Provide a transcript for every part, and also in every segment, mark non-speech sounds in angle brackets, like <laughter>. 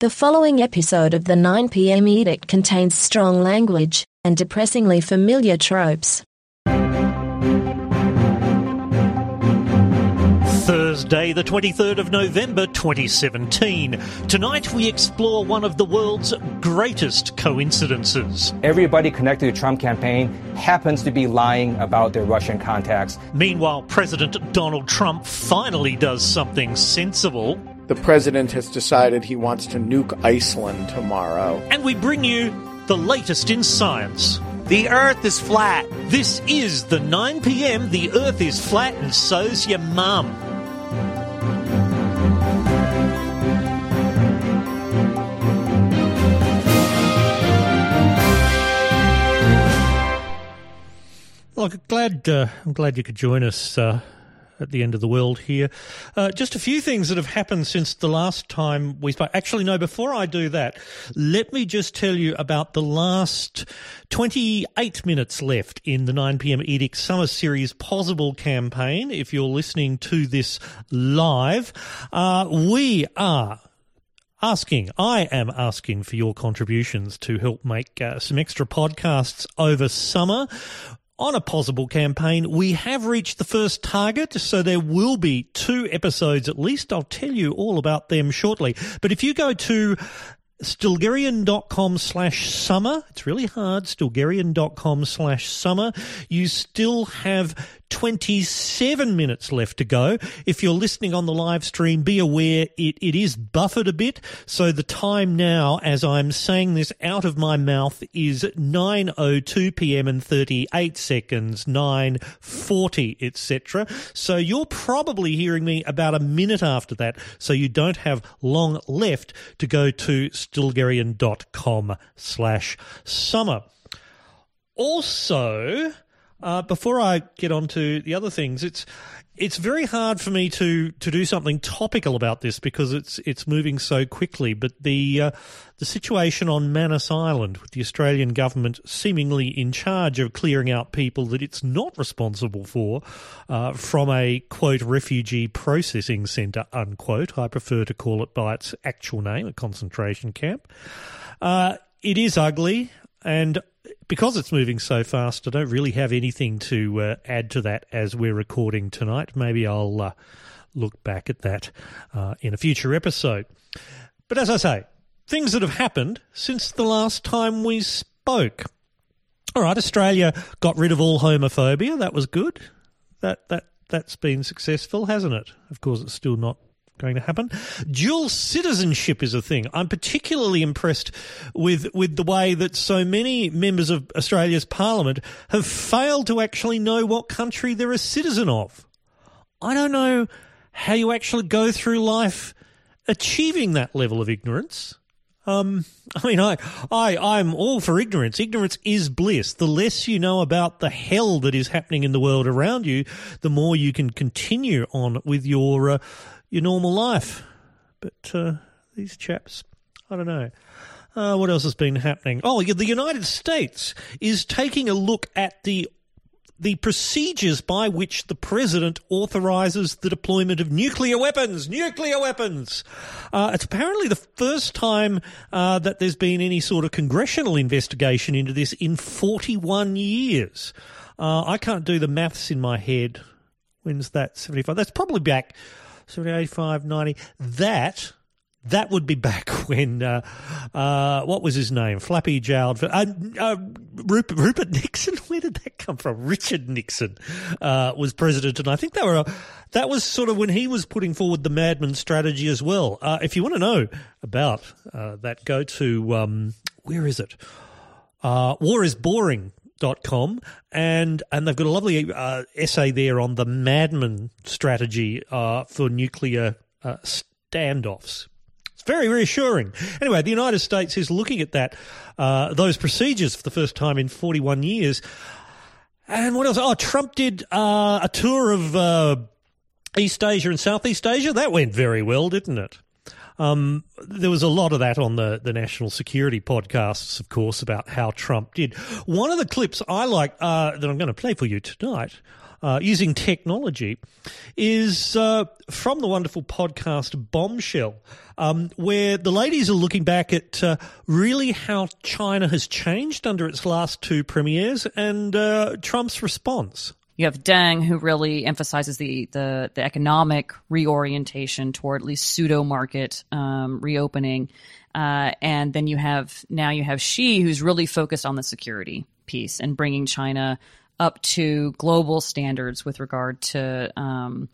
The following episode of the 9pm edict contains strong language and depressingly familiar tropes. Thursday, the 23rd of November 2017. Tonight we explore one of the world's greatest coincidences. Everybody connected to the Trump campaign happens to be lying about their Russian contacts. Meanwhile, President Donald Trump finally does something sensible. The president has decided he wants to nuke Iceland tomorrow. And we bring you the latest in science. The Earth is flat. This is the 9 p.m. The Earth is flat and so's your mum. Look, glad uh, I'm glad you could join us uh, at the end of the world here. Uh, just a few things that have happened since the last time we spoke. Actually, no. Before I do that, let me just tell you about the last 28 minutes left in the 9 p.m. Edict Summer Series Possible campaign. If you're listening to this live, uh, we are asking, I am asking for your contributions to help make uh, some extra podcasts over summer on a possible campaign. We have reached the first target, so there will be two episodes at least. I'll tell you all about them shortly. But if you go to stilgherrian.com slash summer. It's really hard. Stilgherrian.com slash summer. You still have 27 minutes left to go. If you're listening on the live stream, be aware it, it is buffered a bit. So the time now, as I'm saying this out of my mouth, is 9.02 p.m. and 38 seconds, 9.40, etc. So you're probably hearing me about a minute after that. So you don't have long left to go to stilgherrian.com slash summer. Also, uh, before I get on to the other things, it's it's very hard for me to to do something topical about this because it's it's moving so quickly. But the uh, the situation on Manus Island, with the Australian government seemingly in charge of clearing out people that it's not responsible for uh, from a quote refugee processing centre unquote. I prefer to call it by its actual name, a concentration camp. Uh, it is ugly, and because it's moving so fast, I don't really have anything to uh, add to that as we're recording tonight. Maybe I'll uh, look back at that uh, in a future episode. But as I say, things that have happened since the last time we spoke. All right, Australia got rid of all homophobia. That was good. That that that's been successful, hasn't it? Of course, it's still not going to happen. Dual citizenship is a thing. I'm particularly impressed with with the way that so many members of Australia's parliament have failed to actually know what country they're a citizen of. I don't know how you actually go through life achieving that level of ignorance. Um, <laughs> I mean, I, I, I'm all for ignorance. Ignorance is bliss. The less you know about the hell that is happening in the world around you, the more you can continue on with your uh, your normal life. But uh, these chaps, I don't know. Uh, what else has been happening? Oh, the United States is taking a look at the the procedures by which the president authorizes the deployment of nuclear weapons. Nuclear weapons. Uh, it's apparently the first time uh, that there's been any sort of congressional investigation into this in 41 years. Uh, I can't do the maths in my head. When's that? 75. That's probably back 70, 85, 90. That that would be back <laughs> when uh, uh, what was his name? Flappy jowled. Uh, uh, Rupert, Rupert, Nixon. <laughs> Where did that come from? Richard Nixon uh, was president, and I think they were. Uh, that was sort of when he was putting forward the Madman strategy as well. if you want to know about that, go to um, where is it? War is boring dot com and and they've got a lovely uh, essay there on the madman strategy uh, for nuclear uh, standoffs it's very reassuring. Anyway, the United States is looking at that, uh, those procedures for the first time in 41 years. And what else? Oh, Trump did uh, a tour of uh, East Asia and Southeast Asia. That went very well, didn't it? Um, there was a lot of that on the, the national security podcasts, of course, about how Trump did. One of the clips I like uh, that I'm going to play for you tonight uh, using technology is uh, from the wonderful podcast Bombshell, um, where the ladies are looking back at uh, really how China has changed under its last two premiers and uh, Trump's response. You have Deng, who really emphasizes the the, the economic reorientation toward at least pseudo market um, reopening, uh, and then you have now you have Xi, who's really focused on the security piece and bringing China up to global standards with regard to um,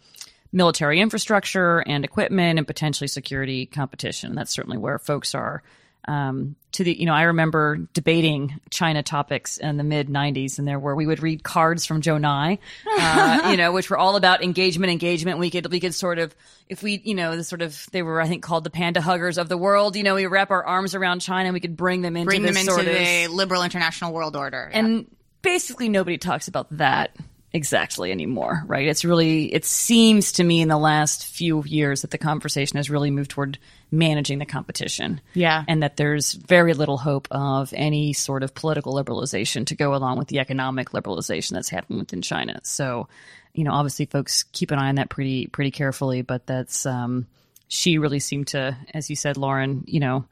military infrastructure and equipment and potentially security competition. That's certainly where folks are um, to the you know I remember debating China topics in the mid '90s, and there were we would read cards from Joe Nye, uh, <laughs> you know, which were all about engagement, engagement. We could we could sort of if we you know the sort of they were I think called the panda huggers of the world. You know, we wrap our arms around China, and we could bring them into Bring them this into sort of liberal international world order. yeah. and basically nobody talks about that exactly anymore, right? It's really, it seems to me in the last few years that the conversation has really moved toward managing the competition. Yeah. And that there's very little hope of any sort of political liberalization to go along with the economic liberalization that's happening within China. So, you know, obviously folks keep an eye on that pretty, pretty carefully, but that's, um, Xi really seemed to, as you said, Lauren, you know,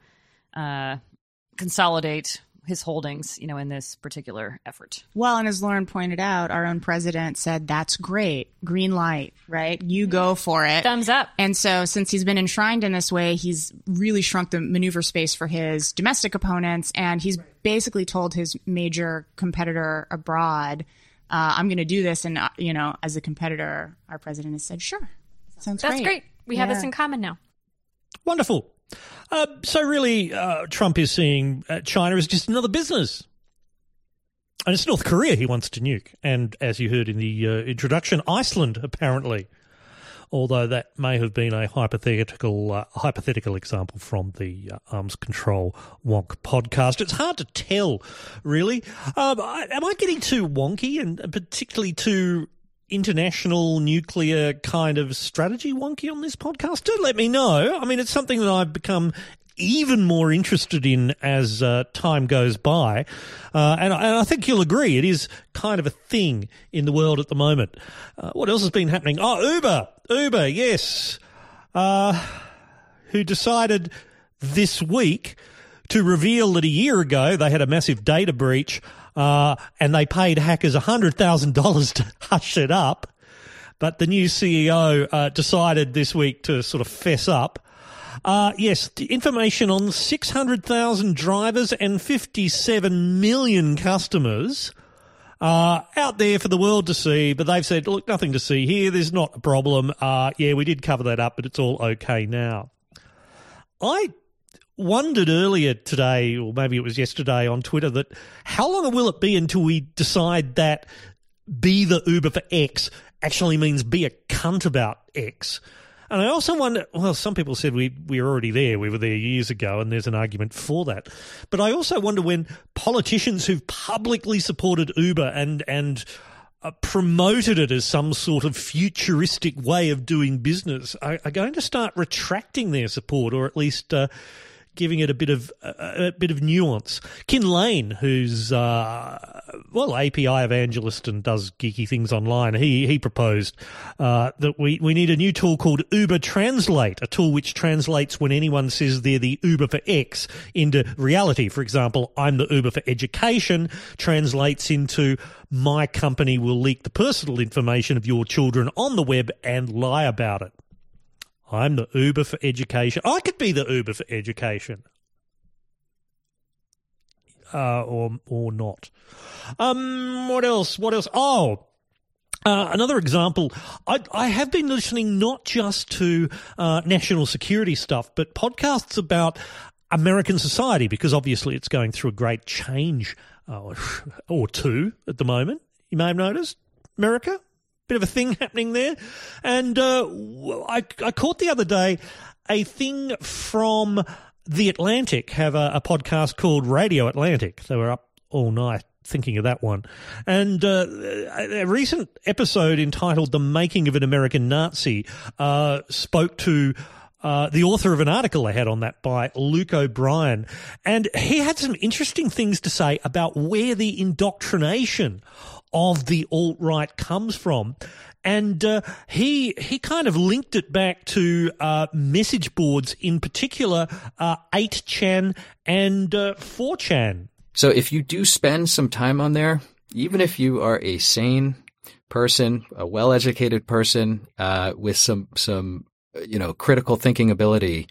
uh, consolidate his holdings, you know, in this particular effort. Well, and as Lauren pointed out, our own president said, that's great. Green light, right? You go for it. Thumbs up. And so, since he's been enshrined in this way, he's really shrunk the maneuver space for his domestic opponents. And he's basically told his major competitor abroad, uh, I'm going to do this. And, uh, you know, as a competitor, our president has said, sure. Sounds great That's great. great. We have this in common now. Wonderful. Uh, so really, uh, Trump is seeing uh, China as just another business. And it's North Korea he wants to nuke. And as you heard in the uh, introduction, Iceland, apparently. Although that may have been a hypothetical uh, hypothetical example from the Arms Control Wonk podcast. It's hard to tell, really. Um, I, am I getting too wonky and particularly too international nuclear kind of strategy wonky on this podcast? Do let me know. I mean, it's something that I've become even more interested in as uh, time goes by. Uh, and, and I think you'll agree it is kind of a thing in the world at the moment. Uh, what else has been happening? Oh, Uber. Uber, yes. Uh, who decided this week to reveal that a year ago they had a massive data breach uh, and they paid hackers $100,000 to <laughs> hush it up. But the new CEO uh, decided this week to sort of fess up. Uh, yes, the information on 600,000 drivers and 57 million customers uh, out there for the world to see, but they've said, look, nothing to see here. There's not a problem. Uh, yeah, we did cover that up, but it's all okay now. I wondered earlier today, or maybe it was yesterday on Twitter, that how long will it be until we decide that be the Uber for X actually means be a cunt about X? And I also wonder, well, some people said we, we were already there. We were there years ago, and there's an argument for that. But I also wonder when politicians who've publicly supported Uber and, and uh, promoted it as some sort of futuristic way of doing business are, are going to start retracting their support or at least uh, giving it a bit of a, a bit of nuance. Kin Lane, who's uh, well API evangelist and does geeky things online, he he proposed uh, that we we need a new tool called Uber Translate, a tool which translates when anyone says they're the Uber for X into reality. For example, I'm the Uber for education translates into my company will leak the personal information of your children on the web and lie about it. I'm the Uber for education. I could be the Uber for education. Uh, or or not. Um, what else? What else? Oh, uh, another example. I, I have been listening not just to uh, national security stuff, but podcasts about American society because obviously it's going through a great change uh, <laughs> or two at the moment. You may have noticed America bit of a thing happening there. And uh, I, I caught the other day a thing from The Atlantic, have a, a podcast called Radio Atlantic. They were up all night thinking of that one. And uh, a, recent episode entitled The Making of an American Nazi uh, spoke to uh, the author of an article I had on that by Luke O'Brien. And he had some interesting things to say about where the indoctrination of the alt right comes from. And uh, he he kind of linked it back to uh, message boards, in particular, uh, 8chan and uh, 4chan. So if you do spend some time on there, even if you are a sane person, a well-educated person uh, with some some you know critical thinking ability,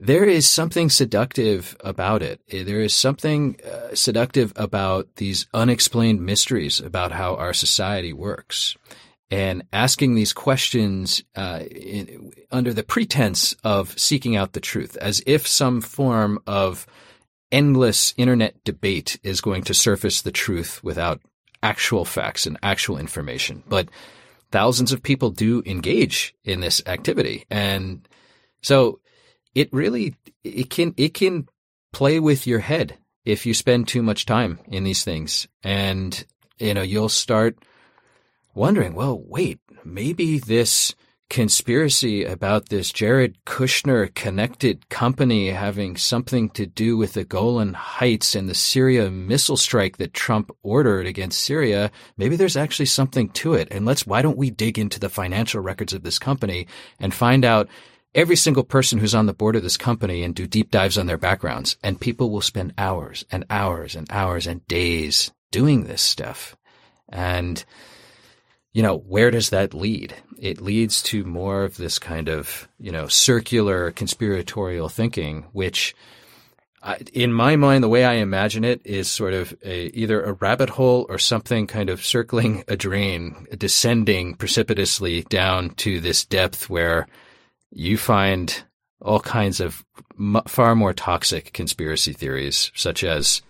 there is something seductive about it. There is something uh, seductive about these unexplained mysteries about how our society works. And asking these questions uh, in, under the pretense of seeking out the truth, as if some form of endless internet debate is going to surface the truth without actual facts and actual information. But thousands of people do engage in this activity. And so it really, it can, it can play with your head if you spend too much time in these things. And, you know, you'll start wondering, well, wait, maybe this conspiracy about this Jared Kushner connected company having something to do with the Golan Heights and the Syria missile strike that Trump ordered against Syria. Maybe there's actually something to it. And let's, why don't we dig into the financial records of this company and find out every single person who's on the board of this company and do deep dives on their backgrounds. And people will spend hours and hours and hours and days doing this stuff. And you know, where does that lead? It leads to more of this kind of, you know, circular conspiratorial thinking, which in my mind, the way I imagine it is sort of a, either a rabbit hole or something kind of circling a drain, descending precipitously down to this depth where you find all kinds of m- far more toxic conspiracy theories, such as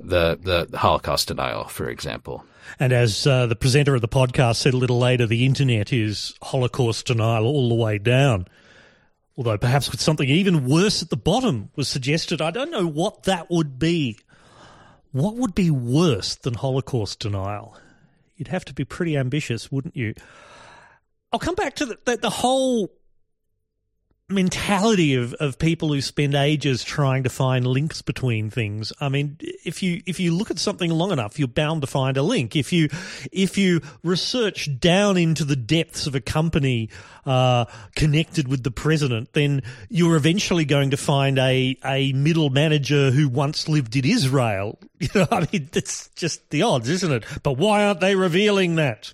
the, the Holocaust denial, for example. And as uh, the presenter of the podcast said a little later, the internet is Holocaust denial all the way down. Although perhaps with something even worse at the bottom was suggested. I don't know what that would be. What would be worse than Holocaust denial? You'd have to be pretty ambitious, wouldn't you? I'll come back to the, the, the whole mentality of, of people who spend ages trying to find links between things. I mean, if you if you look at something long enough, you're bound to find a link. If you if you research down into the depths of a company uh, connected with the president, then you're eventually going to find a a middle manager who once lived in Israel. <laughs> You know, I mean, it's just the odds, isn't it? But why aren't they revealing that?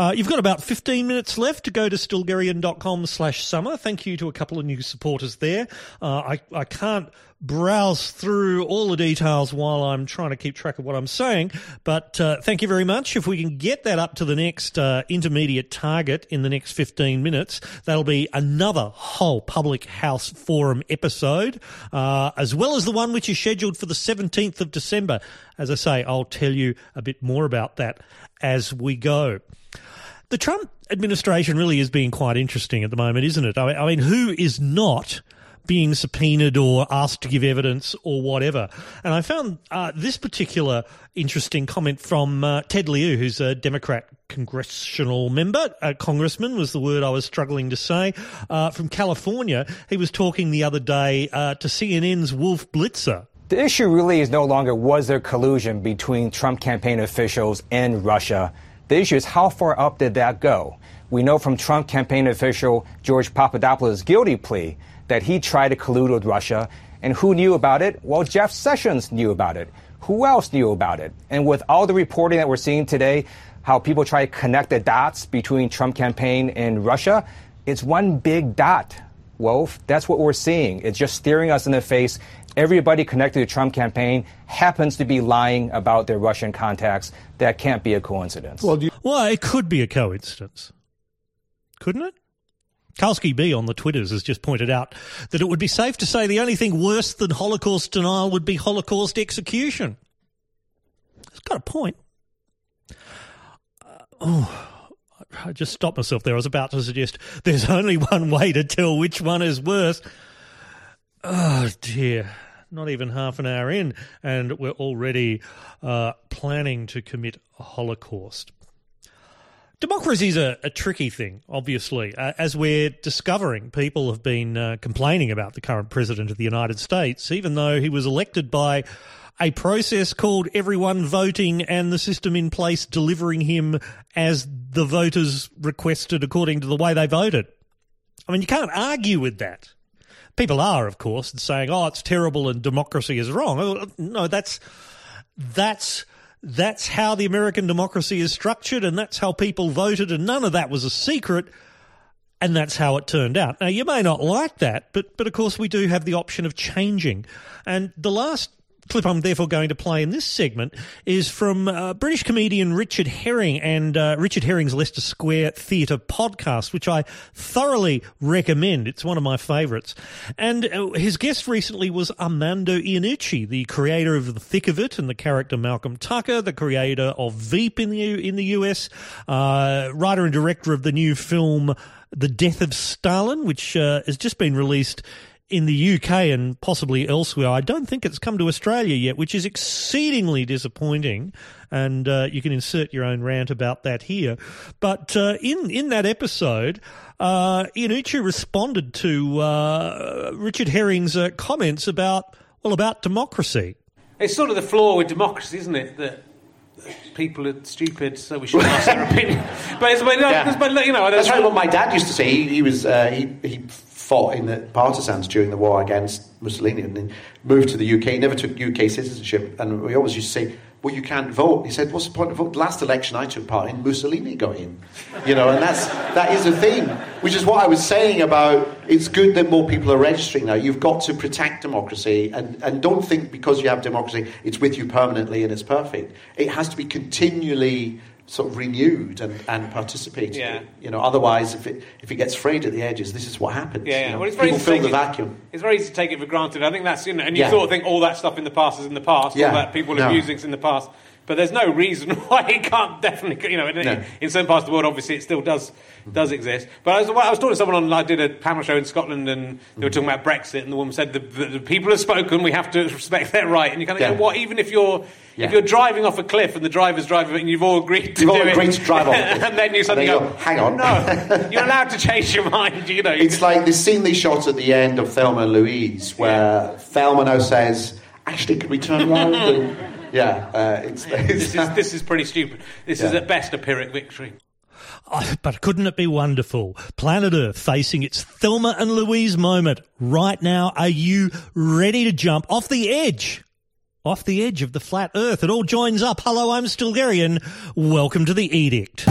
Uh, you've got about 15 minutes left to go to stilgherrian.com slash summer. Thank you to a couple of new supporters there. Uh, I, I can't browse through all the details while I'm trying to keep track of what I'm saying, but uh, thank you very much. If we can get that up to the next uh, intermediate target in the next 15 minutes, that'll be another whole public house forum episode, uh, as well as the one which is scheduled for the 17th of December. As I say, I'll tell you a bit more about that as we go the Trump administration really is being quite interesting at the moment, isn't it? I mean, who is not being subpoenaed or asked to give evidence or whatever? And I found uh, this particular interesting comment from uh, Ted Lieu, who's a Democrat congressional member, a congressman was the word I was struggling to say, uh, from California. He was talking the other day uh, to CNN's Wolf Blitzer. The issue really is no longer was there collusion between Trump campaign officials and Russia. The issue is how far up did that go? We know from Trump campaign official George Papadopoulos' guilty plea that he tried to collude with Russia. And who knew about it? Well, Jeff Sessions knew about it. Who else knew about it? And with all the reporting that we're seeing today, how people try to connect the dots between Trump campaign and Russia, it's one big dot. Wolf, that's what we're seeing. It's just staring us in the face everybody connected to the Trump campaign happens to be lying about their Russian contacts. That can't be a coincidence. Well, you- well it could be a coincidence, couldn't it? Kalski B on the Twitters has just pointed out that it would be safe to say the only thing worse than Holocaust denial would be Holocaust execution. It's got a point. Uh, oh, I just stopped myself there. I was about to suggest there's <laughs> only one way to tell which one is worse. Oh dear. Not even half an hour in, and we're already uh, planning to commit a Holocaust. Democracy is a, a, tricky thing, obviously. Uh, as we're discovering, people have been uh, complaining about the current president of the United States, even though he was elected by a process called everyone voting and the system in place delivering him as the voters requested according to the way they voted. I mean, you can't argue with that. People are, of course, saying, "Oh, it's terrible and democracy is wrong." Oh, no, that's that's that's how the American democracy is structured, and that's how people voted, and none of that was a secret. And that's how it turned out. Now, you may not like that, but, but of course, we do have the option of changing. And the last clip I'm therefore going to play in this segment is from uh, British comedian Richard Herring and uh, Richard Herring's Leicester Square Theatre podcast, which I thoroughly recommend. It's one of my favourites. And uh, his guest recently was Armando Iannucci, the creator of The Thick of It and the character Malcolm Tucker, the creator of Veep in the, in the US, uh, writer and director of the new film The Death of Stalin, which uh, has just been released in the UK and possibly elsewhere. I don't think it's come to Australia yet, which is exceedingly disappointing. And uh, you can insert your own rant about that here. But uh, in in that episode, uh, Iannucci responded to uh, Richard Herring's uh, comments about well about democracy. It's sort of the flaw with democracy, isn't it? That people are stupid, so we should ask their opinion. <laughs> But, it's, but, Yeah. but you know, That's right. What my dad used to say. He, he was uh, he he fought in the partisans during the war against Mussolini, and then moved to the UK. Never took UK citizenship, and we always used to say. Well, you can't vote. He said, "What's the point of vote?" Last election I took part in, Mussolini got in, you know, and that's that is a theme, which is what I was saying about. It's good that more people are registering now. You've got to protect democracy, and and don't think because you have democracy, it's with you permanently and it's perfect. It has to be continually sort of renewed and, and participated. Yeah. You know, otherwise, if it if it gets frayed at the edges, this is what happens. Yeah, you know. Well, it's very People fill the it- vacuum. It's very easy to take it for granted. I think that's you know, and you Yeah. sort of think all that stuff in the past is in the past. Yeah. All that people No. abusing's in the past. But there's no reason <laughs> why it can't definitely, you know, in, No. in certain parts of the world, obviously, it still does does exist. But I was, I was talking to someone on, I did a panel show in Scotland, and they were talking about Brexit, and the woman said the, the, the people have spoken, we have to respect their right. And you kind of Yeah. go, what? Even if you're Yeah. if you're driving off a cliff and the driver's driving and you've all agreed to You've do all it, agreed to drive off <laughs> and then you suddenly then go, "Hang on." no, you're allowed to change your mind. You know, It's like the scene they shot at the end of Thelma and Louise, where Thelma now says, "Actually, could we turn around?" and, yeah, uh, it's, it's this is this is pretty stupid. This is Yeah. at best a Pyrrhic victory. Oh, but couldn't it be wonderful? Planet Earth facing its Thelma and Louise moment. Right now, are you ready to jump off the edge? Off the edge of the flat Earth. It all joins up. Hello, I'm Stilgherrian. Welcome to the Edict.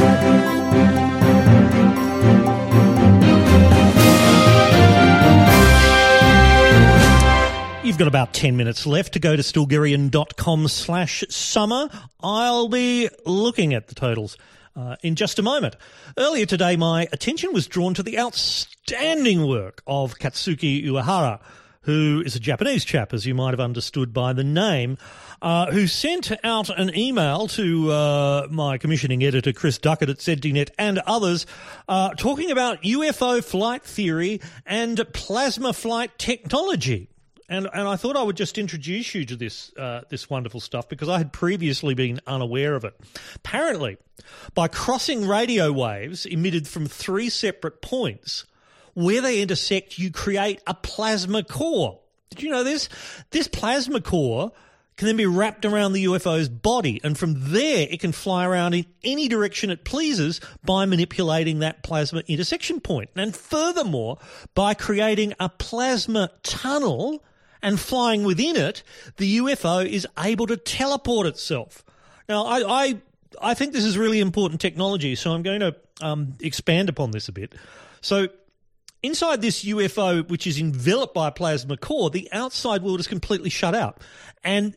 You've got about 10 minutes left to go to stilgherrian.com slash summer. I'll be looking at the totals uh, in just a moment. Earlier today, my attention was drawn to the outstanding work of Katsuki Uehara, who is a Japanese chap, as you might have understood by the name, uh, who sent out an email to uh, my commissioning editor, Chris Duckett at ZDNet, and others, uh, talking about UFO flight theory and plasma flight technology. And, and I thought I would just introduce you to this uh, this wonderful stuff because I had previously been unaware of it. Apparently, by crossing radio waves emitted from three separate points, where they intersect, you create a plasma core. Did you know this? This plasma core can then be wrapped around the UFO's body, and from there it can fly around in any direction it pleases by manipulating that plasma intersection point. And furthermore, by creating a plasma tunnel and flying within it, the UFO is able to teleport itself. Now, I, I, I think this is really important technology, so I'm going to um, expand upon this a bit. So, inside this UFO, which is enveloped by a plasma core, the outside world is completely shut out. And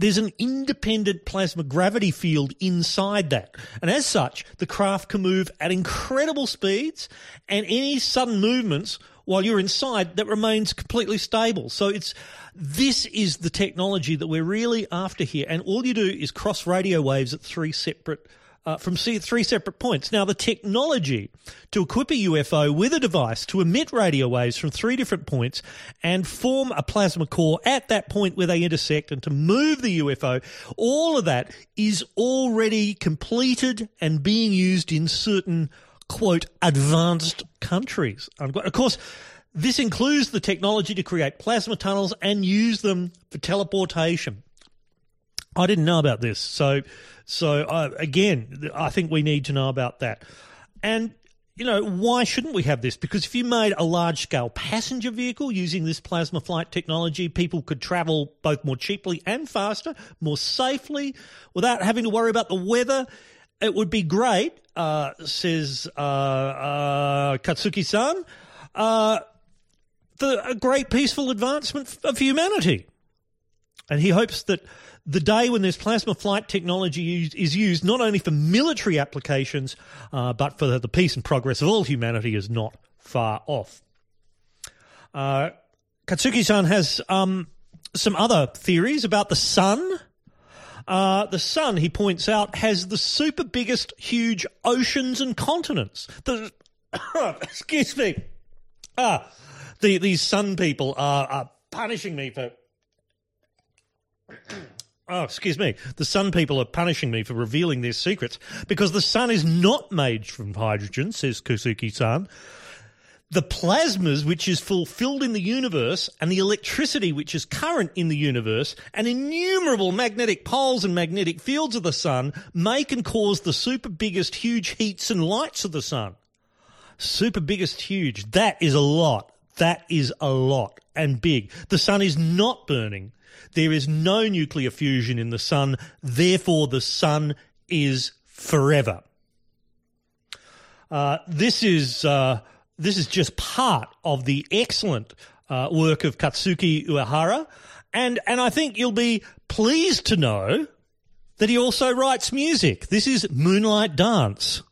there's an independent plasma gravity field inside that. And as such, the craft can move at incredible speeds and any sudden movements while you're inside that remains completely stable. So it's this is the technology that we're really after here. And all you do is cross radio waves at three separate uh, from three separate points. Now, the technology to equip a UFO with a device to emit radio waves from three different points and form a plasma core at that point where they intersect and to move the UFO, all of that is already completed and being used in certain, quote, advanced countries. unquote. Of course, this includes the technology to create plasma tunnels and use them for teleportation. I didn't know about this. So, so uh, again, I think we need to know about that. And you know, why shouldn't we have this? Because if you made a large scale passenger vehicle using this plasma flight technology, people could travel both more cheaply and faster, more safely, without having to worry about the weather. It would be great, uh, says uh, uh, Katsuki san, uh, for a great peaceful advancement of humanity. And he hopes that the day when this plasma flight technology is used not only for military applications, uh, but for the peace and progress of all humanity is not far off. Uh, Katsuki san has um, some other theories about the sun. Uh, the sun, he points out, has the super biggest, huge oceans and continents. The, <coughs> excuse me. Ah, the, these sun people are, are punishing me for <coughs> Oh, excuse me. The sun people are punishing me for revealing their secrets because the sun is not made from hydrogen, says Kusuki san. The plasmas which is fulfilled in the universe and the electricity which is current in the universe and innumerable magnetic poles and magnetic fields of the sun make and cause the super biggest huge heats and lights of the sun. Super biggest huge. That is a lot. That is a lot and big. The sun is not burning. There is no nuclear fusion in the sun, therefore, the sun is forever. Uh, this is uh, this is just part of the excellent uh, work of Katsuki Uehara, and and I think you'll be pleased to know that he also writes music. This is Moonlight Dance.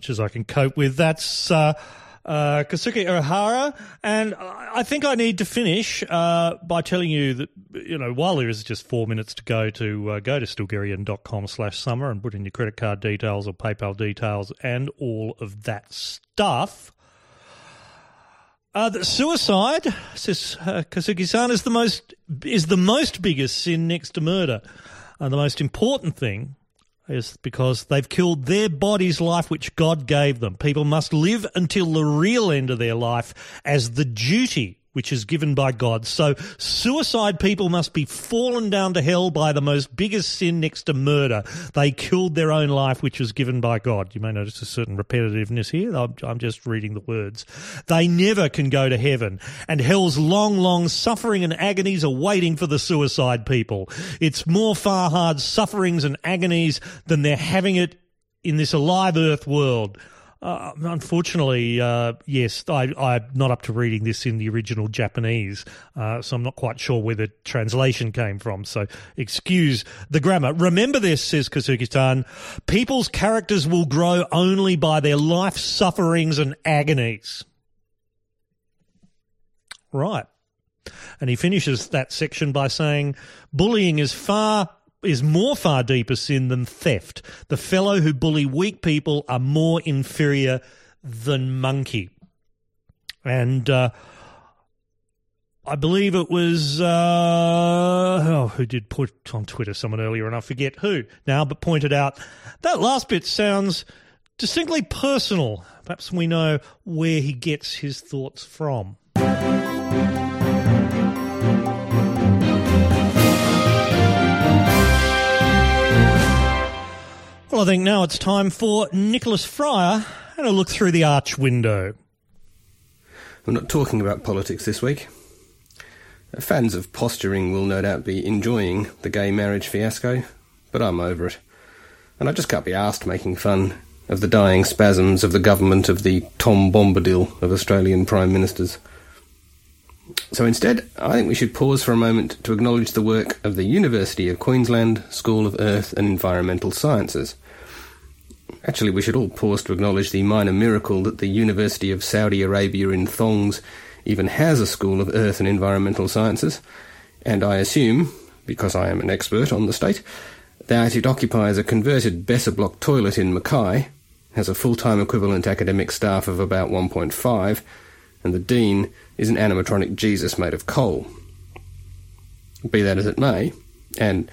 Much as I can cope with. That's uh, uh, Uehara, and I think I need to finish uh, by telling you that you know while there is just four minutes to go to uh, go to stilgherrian.com slash summer and put in your credit card details or PayPal details and all of that stuff. Uh, suicide, says uh, Kazuki-san, is the most is the most biggest sin next to murder. And the most important thing is because they've killed their body's life which God gave them. People must live until the real end of their life as the duty which is given by God. So suicide people must be fallen down to hell by the most biggest sin next to murder. They killed their own life, which was given by God. You may notice a certain repetitiveness here. I'm, just reading the words. They never can go to heaven. And hell's long, long suffering and agonies are waiting for the suicide people. It's more far hard sufferings and agonies than they're having it in this alive earth world. Uh, unfortunately, uh, yes, I, am not up to reading this in the original Japanese, uh, so I'm not quite sure where the translation came from. So excuse the grammar. Remember this, says Kazuki-san, people's characters will grow only by their life sufferings and agonies. Right. And he finishes that section by saying, bullying is far is more far deeper sin than theft. The fellow who bully weak people are more inferior than monkey. And uh, I believe it was uh, oh, who did put on Twitter someone earlier, and I forget who now, but pointed out that last bit sounds distinctly personal. Perhaps we know where he gets his thoughts from. Well, I think now it's time for Nicholas Fryer and a look through the arch window. I'm not talking about politics this week. Fans of posturing will no doubt be enjoying the gay marriage fiasco, but I'm over it. And I just can't be asked making fun of the dying spasms of the government of the Tom Bombadil of Australian Prime Ministers. So instead, I think we should pause for a moment to acknowledge the work of the University of Queensland School of Earth and Environmental Sciences. Actually, we should all pause to acknowledge the minor miracle that the University of Saudi Arabia in Thongs even has a School of Earth and Environmental Sciences, and I assume, because I am an expert on the state, that it occupies a converted Besser block toilet in Mackay, has a full-time equivalent academic staff of about 1.5, and the dean is an animatronic Jesus made of coal. Be that as it may, and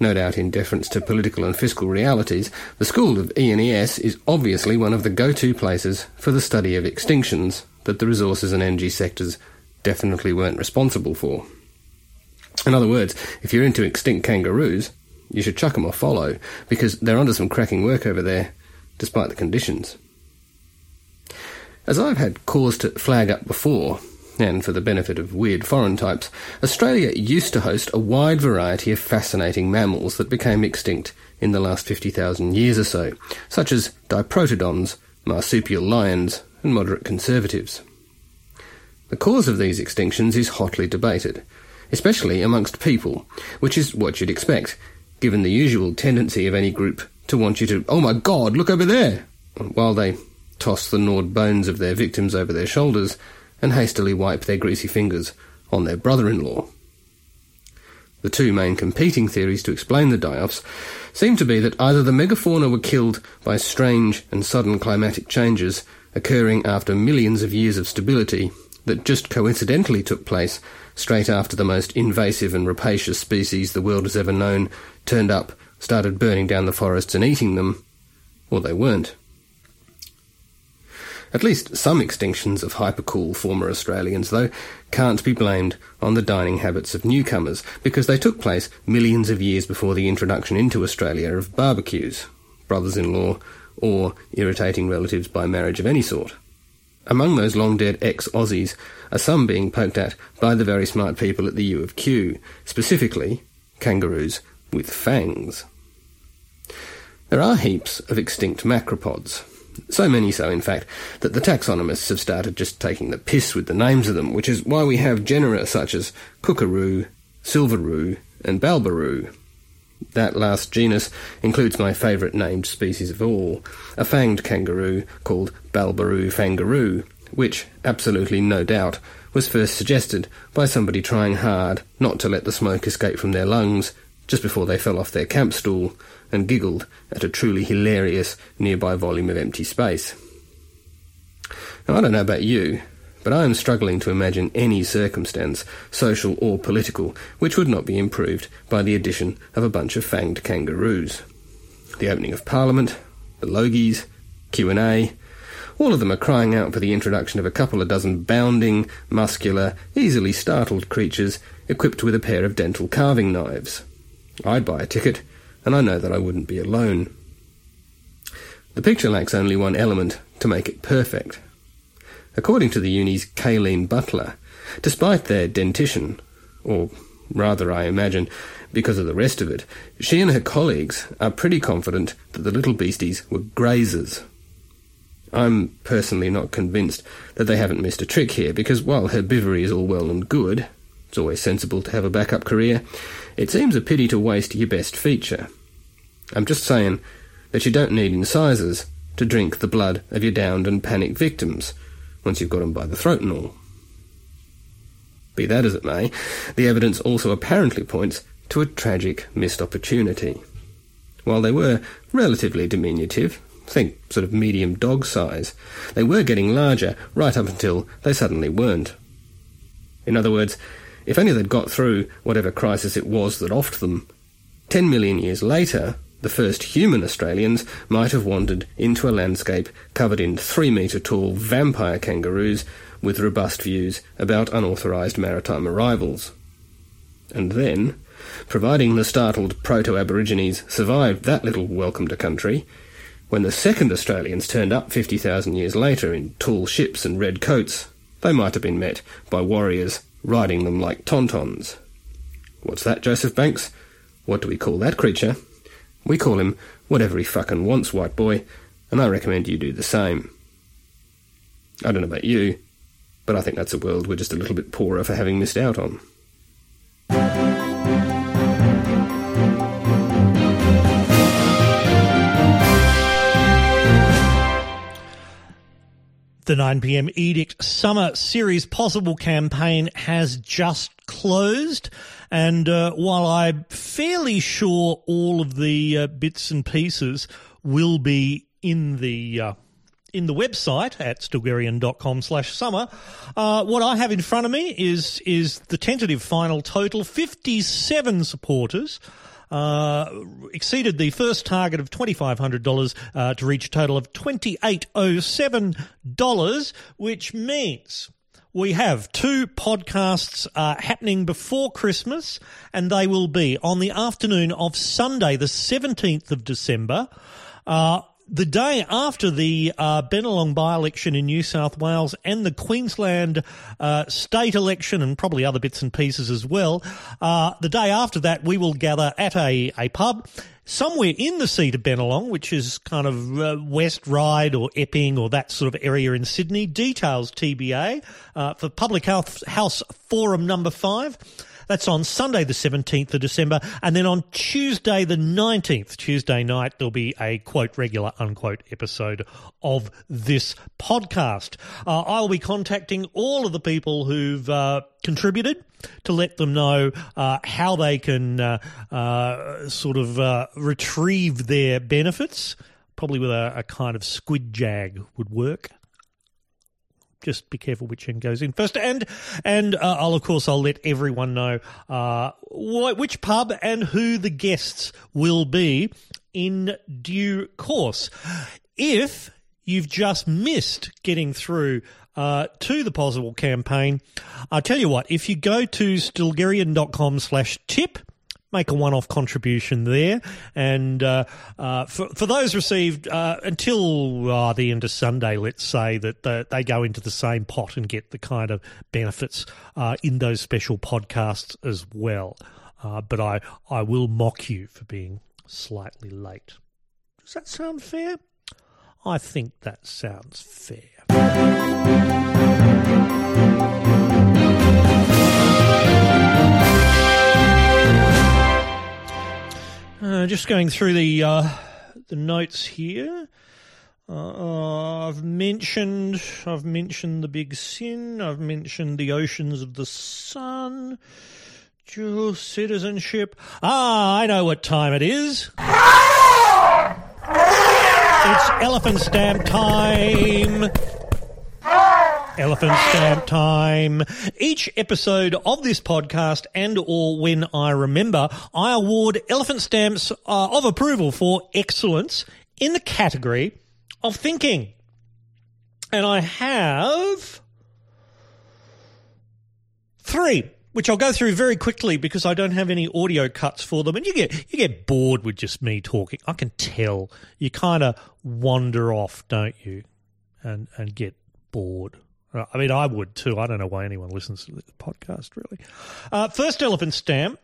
no doubt in deference to political and fiscal realities, the School of ENES is obviously one of the go-to places for the study of extinctions that the resources and energy sectors definitely weren't responsible for. In other words, if you're into extinct kangaroos, you should chuck 'em or follow, because they're onto some cracking work over there, despite the conditions. As I've had cause to flag up before, and for the benefit of weird foreign types, Australia used to host a wide variety of fascinating mammals that became extinct in the last 50,000 years or so, such as diprotodons, marsupial lions, and moderate conservatives. The cause of these extinctions is hotly debated, especially amongst people, which is what you'd expect, given the usual tendency of any group to want you to, oh my god, look over there, while they toss the gnawed bones of their victims over their shoulders and hastily wipe their greasy fingers on their brother-in-law. The two main competing theories to explain the die-offs seem to be that either the megafauna were killed by strange and sudden climatic changes occurring after millions of years of stability that just coincidentally took place straight after the most invasive and rapacious species the world has ever known turned up, started burning down the forests and eating them, or they weren't. At least some extinctions of hypercool former Australians, though, can't be blamed on the dining habits of newcomers, because they took place millions of years before the introduction into Australia of barbecues, brothers-in-law, or irritating relatives by marriage of any sort. Among those long-dead ex-Aussies are some being poked at by the very smart people at the U of Q, specifically kangaroos with fangs. There are heaps of extinct macropods, so many so, in fact, that the taxonomists have started just taking the piss with the names of them, which is why we have genera such as Kookaroo, Silveroo, and Balbaroo. That last genus includes my favourite named species of all, a fanged kangaroo called Balbaroo fangaroo, which, absolutely no doubt, was first suggested by somebody trying hard not to let the smoke escape from their lungs just before they fell off their camp stool and giggled at a truly hilarious nearby volume of empty space. Now, I don't know about you, but I am struggling to imagine any circumstance, social or political, which would not be improved by the addition of a bunch of fanged kangaroos. The opening of Parliament, the Logies, Q&A, all of them are crying out for the introduction of a couple of dozen bounding, muscular, easily startled creatures equipped with a pair of dental carving knives. I'd buy a ticket, and I know that I wouldn't be alone. The picture lacks only one element to make it perfect. According to the uni's Kaylene Butler, despite their dentition, or rather, I imagine, because of the rest of it, she and her colleagues are pretty confident that the little beasties were grazers. I'm personally not convinced that they haven't missed a trick here, because while herbivory is all well and good, it's always sensible to have a backup career, it seems a pity to waste your best feature. I'm just saying that you don't need incisors to drink the blood of your downed and panicked victims, once you've got them by the throat and all. Be that as it may, the evidence also apparently points to a tragic missed opportunity. While they were relatively diminutive, think sort of medium dog size, they were getting larger right up until they suddenly weren't. In other words, if only they'd got through whatever crisis it was that offed them, ten million years later, the first human Australians might have wandered into a landscape covered in three metre tall vampire kangaroos with robust views about unauthorised maritime arrivals. And then, providing the startled proto Aborigines survived that little welcome to country, when the second Australians turned up 50,000 years later in tall ships and red coats, they might have been met by warriors riding them like tauntauns. What's that, Joseph Banks? What do we call that creature? We call him whatever he fucking wants, white boy, and I recommend you do the same. I don't know about you, but I think that's a world we're just a little bit poorer for having missed out on. The 9pm Edict Summer Series Possible campaign has just closed. And uh, while I'm fairly sure all of the uh, bits and pieces will be in the uh, in the website at stilgherrian.com slash summer. Uh, what I have in front of me is is the tentative final total, 57 supporters. Uh, exceeded the first target of $2,500 uh, to reach a total of $2,807, which means we have two podcasts uh, happening before Christmas, and they will be on the afternoon of Sunday, the 17th of December. Uh, the day after the uh, Bennelong by-election in New South Wales and the Queensland uh, state election and probably other bits and pieces as well, uh, the day after that we will gather at a, a pub somewhere in the seat of Bennelong, which is kind of uh, West Ryde or Epping or that sort of area in Sydney. Details TBA uh, for Public Health House Forum number five. That's on Sunday, the 17th of December. And then on Tuesday, the 19th, Tuesday night, there'll be a quote, regular, unquote episode of this podcast. Uh, I'll be contacting all of the people who've uh, contributed to let them know uh, how they can uh, uh, sort of uh, retrieve their benefits. Probably with a, a kind of squid jag would work just be careful which end goes in first. And and uh, I'll of course I'll let everyone know uh, wh- which pub and who the guests will be in due course. If you've just missed getting through uh, to the possible campaign, I'll tell you what. If you go to stilgherrian.com slash tip make a one-off contribution there. And uh, uh, for, for those received uh, until uh, the end of Sunday, let's say that the, they go into the same pot and get the kind of benefits uh, in those special podcasts as well. Uh, but I, I will mock you for being slightly late. Does that sound fair? I think that sounds fair. Uh, just going through the uh, the notes here. Uh, I've mentioned I've mentioned the big sin. I've mentioned the oceans of the sun. Dual citizenship. Ah, I know what time it is. It's elephant stamp time. Elephant <laughs> stamp time. Each episode of this podcast and or when I remember, I award elephant stamps uh, of approval for excellence in the category of thinking. And I have three, which I'll go through very quickly because I don't have any audio cuts for them. And you get you get bored with just me talking. I can tell. You kind of wander off, don't you? And and get bored. I mean, I would too. I don't know why anyone listens to the podcast, really. Uh, first elephant stamp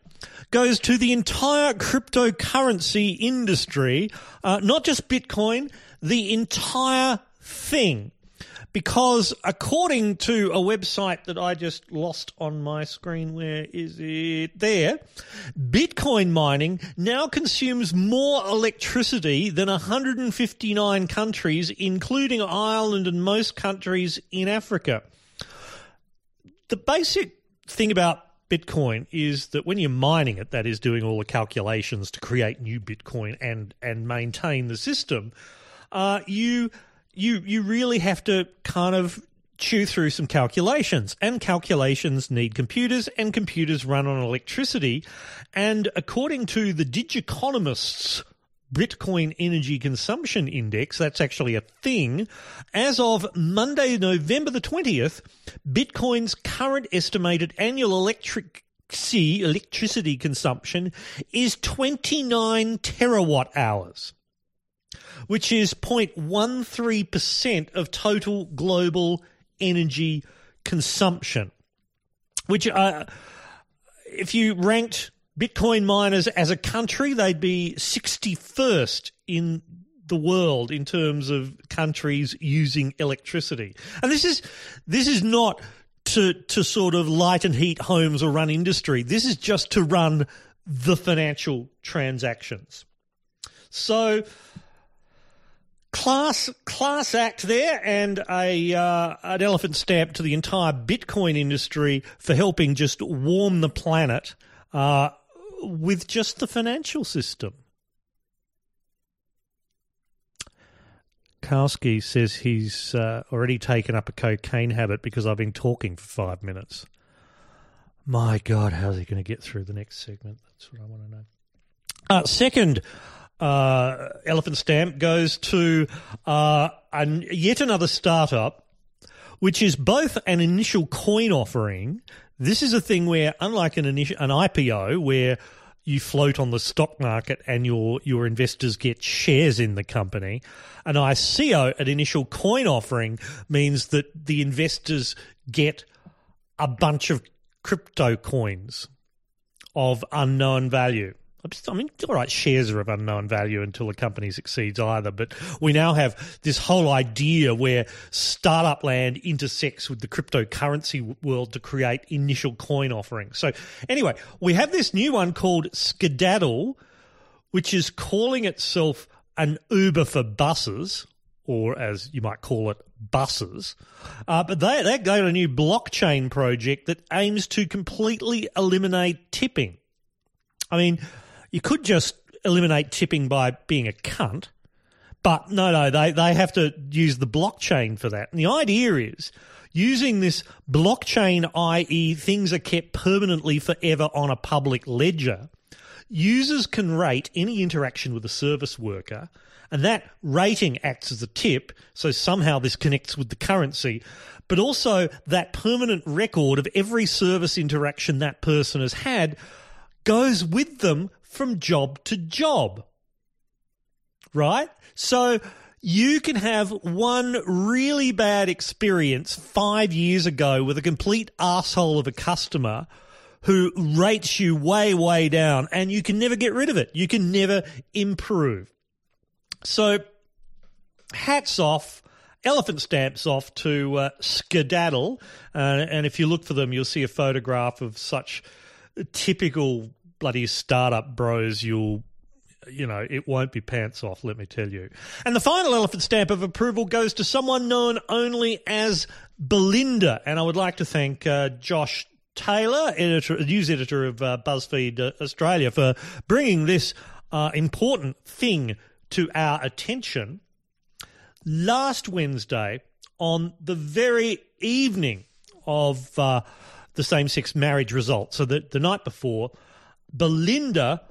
goes to the entire cryptocurrency industry, uh, not just Bitcoin, the entire thing because according to a website that I just lost on my screen, where is it? There. Bitcoin mining now consumes more electricity than 159 countries, including Ireland and most countries in Africa. The basic thing about Bitcoin is that when you're mining it, that is doing all the calculations to create new Bitcoin and and maintain the system, uh, you you you really have to kind of chew through some calculations and calculations need computers and computers run on electricity and according to the Digiconomist's Bitcoin Energy Consumption Index, that's actually a thing. As of Monday, November the 20th, Bitcoin's current estimated annual electric electricity consumption is 29 terawatt hours which is 0.13% of total global energy consumption. Which, uh, if you ranked Bitcoin miners as a country, they'd be 61st in the world in terms of countries using electricity. And this is this is not to to sort of light and heat homes or run industry. This is just to run the financial transactions. So class class act there and a uh, an elephant stamp to the entire Bitcoin industry for helping just warm the planet uh, with just the financial system. Karski says he's uh, already taken up a cocaine habit because I've been talking for five minutes. My God, how's he going to get through the next segment? That's what I want to know. Uh, second uh, elephant stamp goes to uh, an, yet another startup, which is both an initial coin offering. This is a thing where, unlike an initial an IPO, where you float on the stock market and your your investors get shares in the company, an ICO, an initial coin offering, means that the investors get a bunch of crypto coins of unknown value. I mean, all right, shares are of unknown value until a company succeeds either. But we now have this whole idea where startup land intersects with the cryptocurrency world to create initial coin offerings. So anyway, we have this new one called Skedaddle, which is calling itself an Uber for buses, or as you might call it, buses. Uh, but they, they've got a new blockchain project that aims to completely eliminate tipping. I mean, you could just eliminate tipping by being a cunt, but no, no, they, they have to use the blockchain for that. And the idea is using this blockchain, i.e., things are kept permanently forever on a public ledger. Users can rate any interaction with a service worker, and that rating acts as a tip. So somehow this connects with the currency, but also that permanent record of every service interaction that person has had goes with them from job to job. Right? So you can have one really bad experience five years ago with a complete asshole of a customer who rates you way, way down, and you can never get rid of it. You can never improve. So, hats off, elephant stamps off to uh, Skedaddle. Uh, and if you look for them, you'll see a photograph of such typical bloody startup bros, you'll you know, it won't be pants off, let me tell you. And the final elephant stamp of approval goes to someone known only as Belinda. And I would like to thank uh, Josh Taylor, editor, news editor of uh, BuzzFeed uh, Australia, for bringing this uh, important thing to our attention. Last Wednesday, on the very evening of uh, the same sex marriage result. So the, the night before, Belinda,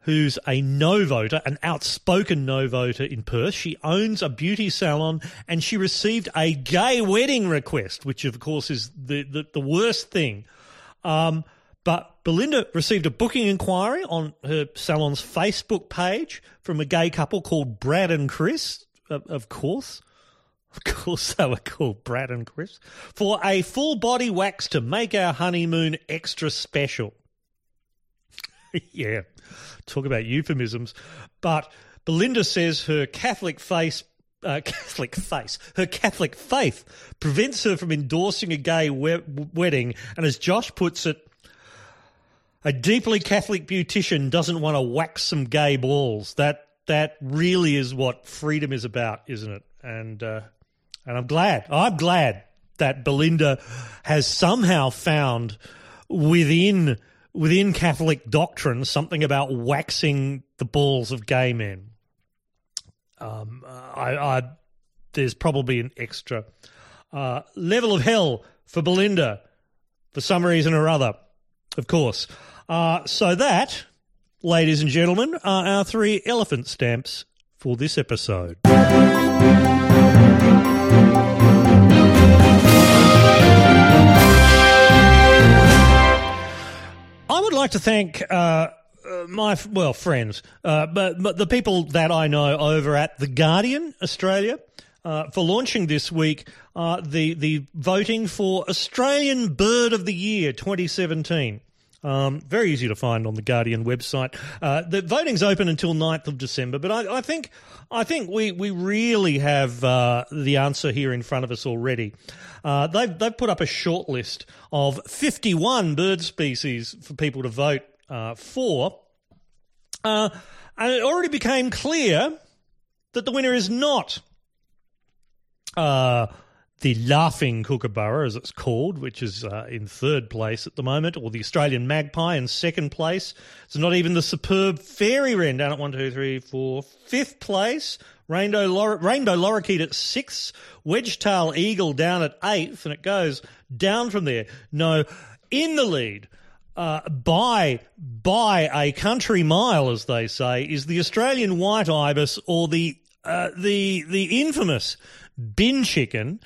who's a no voter, an outspoken no voter in Perth, she owns a beauty salon and she received a gay wedding request, which of course is the, the, the worst thing. Um, but Belinda received a booking inquiry on her salon's Facebook page from a gay couple called Brad and Chris, of, of course. Of course, they were called Brad and Chris, for a full body wax to make our honeymoon extra special. <laughs> yeah, talk about euphemisms. But Belinda says her Catholic face uh, <laughs> Catholic face. Her Catholic faith prevents her from endorsing a gay we- wedding, and as Josh puts it, a deeply Catholic beautician doesn't want to wax some gay balls. That that really is what freedom is about, isn't it? And uh, and I'm glad. I'm glad that Belinda has somehow found within within Catholic doctrine something about waxing the balls of gay men. Um, I, I there's probably an extra uh, level of hell for Belinda for some reason or other, of course. Uh, so that, ladies and gentlemen, are our three elephant stamps for this episode. I would like to thank uh, uh, my well friends, uh, but, but the people that I know over at the Guardian Australia uh, for launching this week uh, the the voting for Australian Bird of the Year 2017. Um, very easy to find on the Guardian website. Uh, the voting's open until 9th of December, but I, I think I think we, we really have uh, the answer here in front of us already. Uh, they've they've put up a short list of 51 bird species for people to vote uh, for, uh, and it already became clear that the winner is not uh, the laughing kookaburra, as it's called, which is uh, in third place at the moment, or the Australian magpie in second place. It's not even the superb fairy wren down at one, two, three, four, fifth place. Rainbow, lor- rainbow lorikeet at sixth. Wedgetail eagle down at eighth, and it goes down from there. No, in the lead. Uh, by by a country mile, as they say, is the Australian white ibis or the uh, the the infamous bin chicken.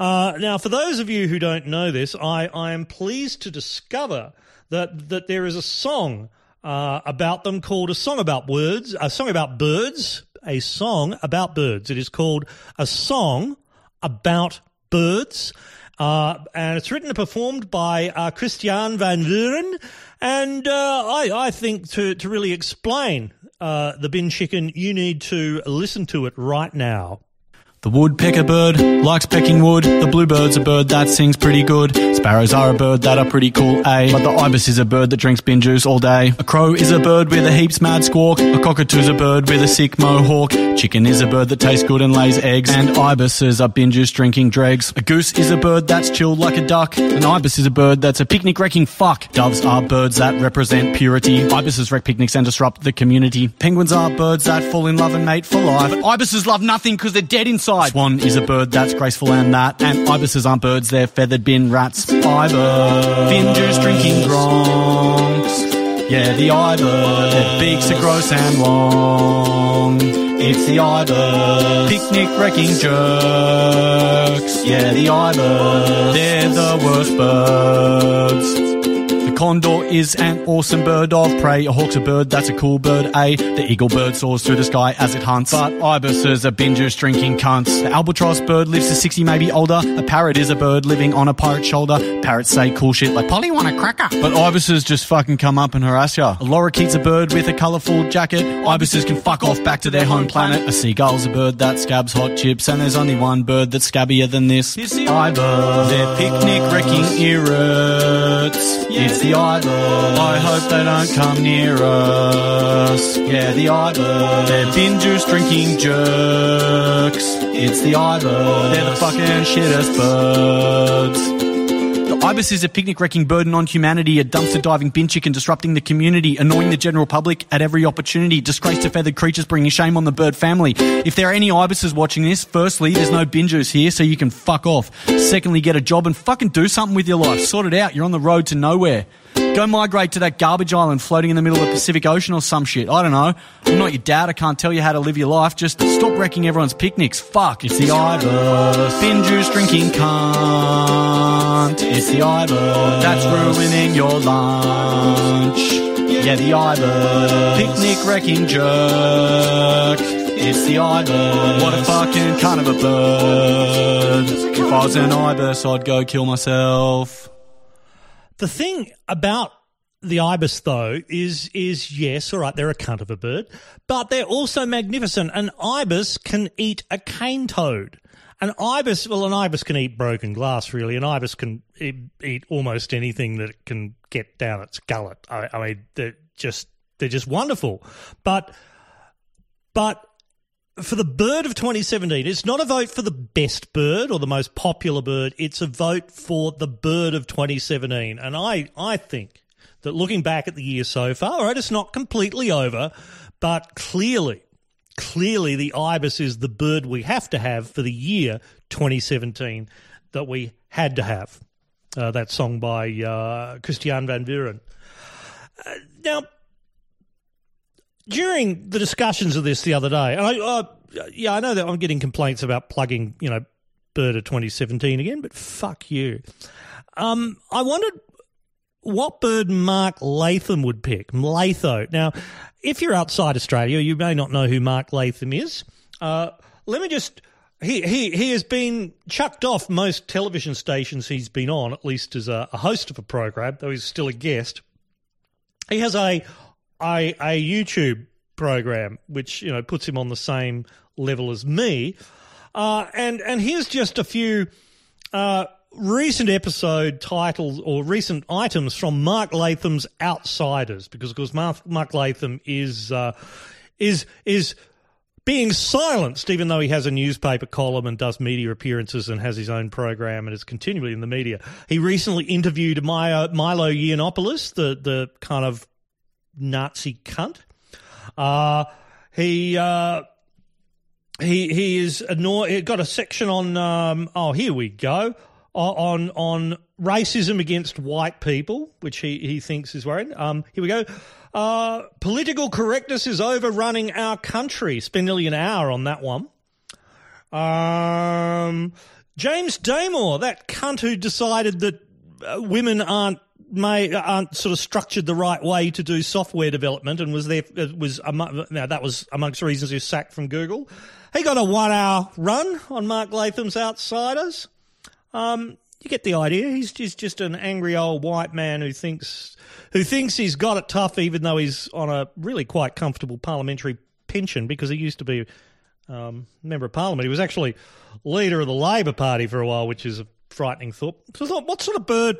Uh, now, for those of you who don't know this, I, I am pleased to discover that that there is a song uh, about them called a song about words, a song about birds, a song about birds. It is called a song about birds. Uh, and it's written and performed by uh, Christian van Vuuren. And uh, I, I think to, to really explain uh, the bin chicken, you need to listen to it right now. The woodpecker bird likes pecking wood. The bluebird's a bird that sings pretty good. Sparrows are a bird that are pretty cool, eh? But the ibis is a bird that drinks bin juice all day. A crow is a bird with a heaps mad squawk. A cockatoo's a bird with a sick mohawk. Chicken is a bird that tastes good and lays eggs. And ibises are bin juice drinking dregs. A goose is a bird that's chilled like a duck. An ibis is a bird that's a picnic wrecking fuck. Doves are birds that represent purity. Ibises wreck picnics and disrupt the community. Penguins are birds that fall in love and mate for life. But ibises love nothing because they're dead inside. Swan is a bird that's graceful and that. And ibises aren't birds, they're feathered bin rats. Ibis. Bin juice drinking gronks. Yeah, the ibis. Their beaks are gross and long. It's the ibis. Picnic wrecking jerks. Yeah, the ibis. They're the worst birds. Condor is an awesome bird of prey. A hawk's a bird, that's a cool bird, eh? The eagle bird soars through the sky as it hunts. But ibises are bin juice drinking cunts. The albatross bird lives to 60, maybe older. A parrot is a bird living on a pirate's shoulder. Parrots say cool shit like, Polly want a cracker. But ibises just fucking come up and harass ya. A lorikeet's a bird with a colourful jacket. Ibises can fuck off back to their home planet. A seagull's a bird that scabs hot chips. And there's only one bird that's scabbier than this. It's the ibis. They're picnic wrecking irrits. It's the I hope they don't come near us. Yeah, the ibis. They're bin juice drinking jerks. It's the ibis. They're the fucking shittest birds. Ibis is a picnic wrecking burden on humanity, a dumpster diving bin chicken disrupting the community, annoying the general public at every opportunity, disgrace to feathered creatures bringing shame on the bird family. If there are any ibises watching this, firstly, there's no bin juice here, so you can fuck off. Secondly, get a job and fucking do something with your life. Sort it out. You're on the road to nowhere. Go migrate to that garbage island floating in the middle of the Pacific Ocean or some shit. I don't know. I'm not your dad. I can't tell you how to live your life. Just stop wrecking everyone's picnics. Fuck. It's the Ibis. Bin juice drinking cunt. It's the Ibis. That's ruining your lunch. Yeah, the Ibis. Picnic wrecking jerk. It's the Ibis. What a fucking kind of a bird. If I was an Ibis, I'd go kill myself. The thing about the ibis, though, is is yes, all right, they're a cunt of a bird, but they're also magnificent. An ibis can eat a cane toad. An ibis, well, an ibis can eat broken glass. Really, an ibis can eat, almost anything that can get down its gullet. I, I mean, they're just they're just wonderful. But but for the bird of 2017, it's not a vote for the best bird or the most popular bird. It's a vote for the bird of 2017. And I, I think that looking back at the year so far, all right, it's not completely over, but clearly, clearly the ibis is the bird we have to have for the year 2017 that we had to have. Uh, that song by uh, Christian Van Vuuren. Uh, now, during the discussions of this the other day, and I, uh, yeah, I know that I'm getting complaints about plugging, you know, Bird of 2017 again, but fuck you. Um, I wondered what bird Mark Latham would pick. Latho. Now, if you're outside Australia, you may not know who Mark Latham is. Uh, let me just. He, he he has been chucked off most television stations he's been on, at least as a, a host of a program, though he's still a guest. He has a a, a YouTube program which you know puts him on the same level as me. Uh, and and here's just a few uh, recent episode titles or recent items from Mark Latham's Outsiders, because of course Mark, Mark Latham is uh, is is being silenced, even though he has a newspaper column and does media appearances and has his own program and is continually in the media. He recently interviewed Milo, Milo Yiannopoulos, the the kind of Nazi cunt. Uh, he uh, he he is annoyed. Got a section on. Um, oh, here we go. On on racism against white people, which he, he thinks is worrying. Um, here we go. Uh, political correctness is overrunning our country. Spend nearly an hour on that one. Um, James Damore, that cunt who decided that uh, women aren't may aren't sort of structured the right way to do software development, and was there was among, now that was amongst reasons he was sacked from Google. He got a one hour run on Mark Latham's Outsiders. Um, you get the idea. He's just, just an angry old white man who thinks who thinks he's got it tough, even though he's on a really quite comfortable parliamentary pension because he used to be um, member of parliament. He was actually leader of the Labor Party for a while, which is a frightening thought. So I thought, what sort of bird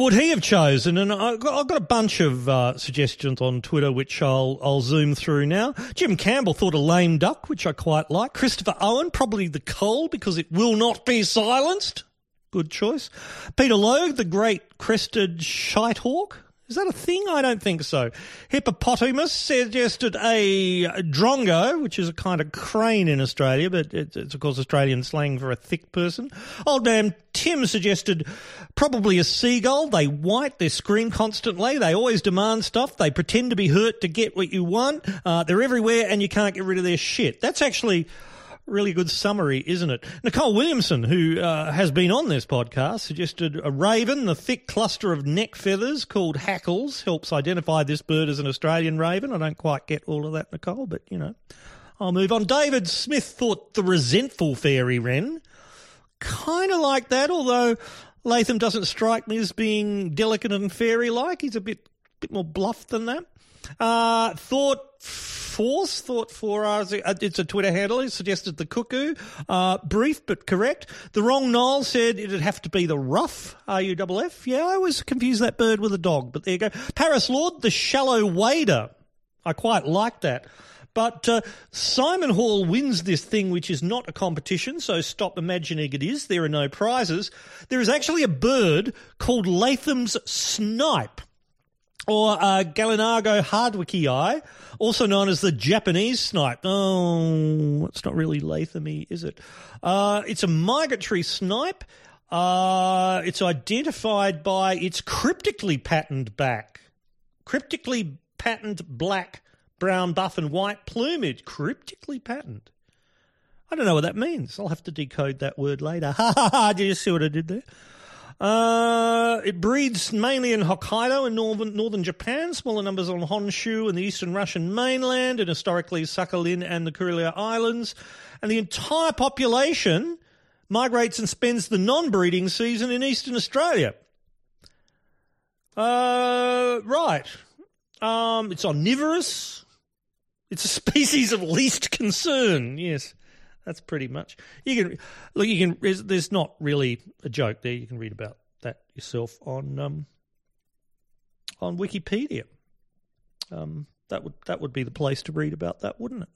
would he have chosen? And I've got, a bunch of uh, suggestions on Twitter, which I'll I'll zoom through now. Jim Campbell thought a lame duck, which I quite like. Christopher Owen, probably the koel because it will not be silenced. Good choice. Peter Logue, the great crested shitehawk. Is that a thing? I don't think so. Hippopotamus suggested a drongo, which is a kind of crane in Australia, but it's, it's of course Australian slang for a thick person. Old man Tim suggested probably a seagull. They white, they scream constantly, they always demand stuff, they pretend to be hurt to get what you want. Uh, they're everywhere and you can't get rid of their shit. That's actually really good summary, isn't it? Nicole Williamson, who uh, has been on this podcast, suggested a raven, the thick cluster of neck feathers called hackles, helps identify this bird as an Australian raven. I don't quite get all of that, Nicole, but you know, I'll move on. David Smith thought the resentful fairy wren, kind of like that, although Latham doesn't strike me as being delicate and fairy like. He's a bit bit more bluff than that. Uh, thought Force, thought for us, uh, it's a Twitter handle. He suggested the cuckoo. Uh, brief but correct. The wrong Noel said it'd have to be the rough, R-U-F-F. Yeah, I always confuse that bird with a dog, but there you go. Paris Lord, the shallow wader. I quite like that. But uh, Simon Hall wins this thing, which is not a competition, so stop imagining it is. There are no prizes. There is actually a bird called Latham's snipe, or uh, Gallinago also known as the Japanese snipe. Oh, it's not really Lathamy, is it? Uh, it's a migratory snipe. Uh, it's identified by its cryptically patterned back, cryptically patterned black brown, buff, and white plumage, cryptically patterned. I don't know what that means. I'll have to decode that word later. <laughs> Ha ha ha! Do you see what I did there? Uh, it breeds mainly in Hokkaido and northern, northern Japan, smaller numbers on Honshu and the eastern Russian mainland, and historically Sakhalin and the Kuril Islands. And the entire population migrates and spends the non breeding season in eastern Australia. Uh, right. Um, it's omnivorous. It's a <laughs> species of least concern. Yes, that's pretty much. You can look. You can. There's, there's not really a joke there. You can read about that yourself on um, on Wikipedia. Um, that would that would be the place to read about that, wouldn't it?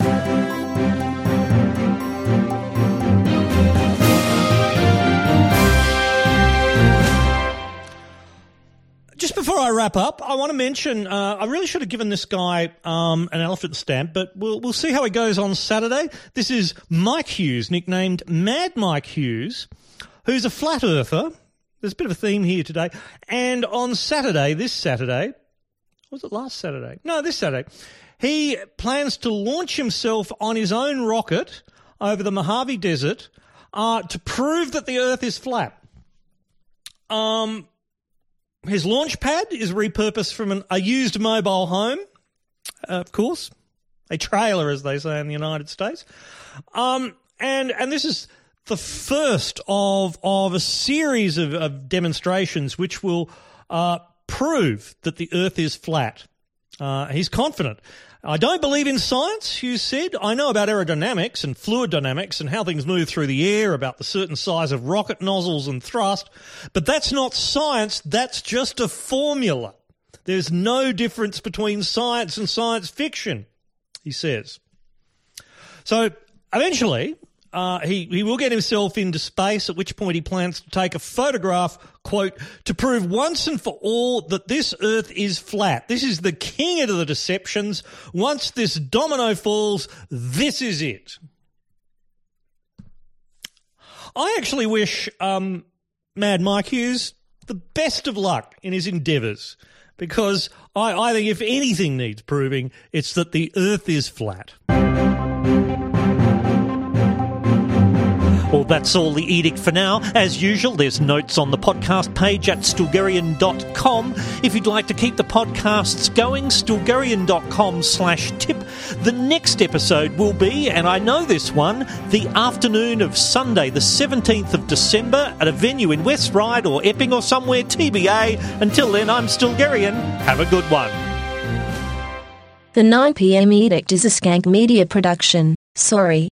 Yeah. Just before I wrap up, I want to mention uh, I really should have given this guy um, an elephant stamp, but we'll we'll see how he goes on Saturday. This is Mike Hughes, nicknamed Mad Mike Hughes, who's a flat earther. There's a bit of a theme here today. And on Saturday, this Saturday, was it last Saturday? No, this Saturday, he plans to launch himself on his own rocket over the Mojave Desert uh, to prove that the Earth is flat. Um, his launch pad is repurposed from an, a used mobile home, uh, of course, a trailer, as they say in the United States. Um, and and this is the first of of a series of, of demonstrations which will uh, prove that the Earth is flat. Uh, he's confident. I don't believe in science, Hughes said. I know about aerodynamics and fluid dynamics and how things move through the air, about the certain size of rocket nozzles and thrust, but that's not science, that's just a formula. There's no difference between science and science fiction, he says. So eventually, uh, he, he will get himself into space, at which point he plans to take a photograph, quote, to prove once and for all that this earth is flat. This is the king of the deceptions. Once this domino falls, this is it. I actually wish um, Mad Mike Hughes the best of luck in his endeavours because I, I think if anything needs proving, it's that the earth is flat. Well, that's all the edict for now. As usual, there's notes on the podcast page at stilgherrian.com. If you'd like to keep the podcasts going, stilgherrian.com slash tip. The next episode will be, and I know this one, the afternoon of Sunday, the 17th of December, at a venue in West Ryde or Epping or somewhere, TBA. Until then, I'm Stilgherrian. Have a good one. The 9pm edict is a skank media production. Sorry.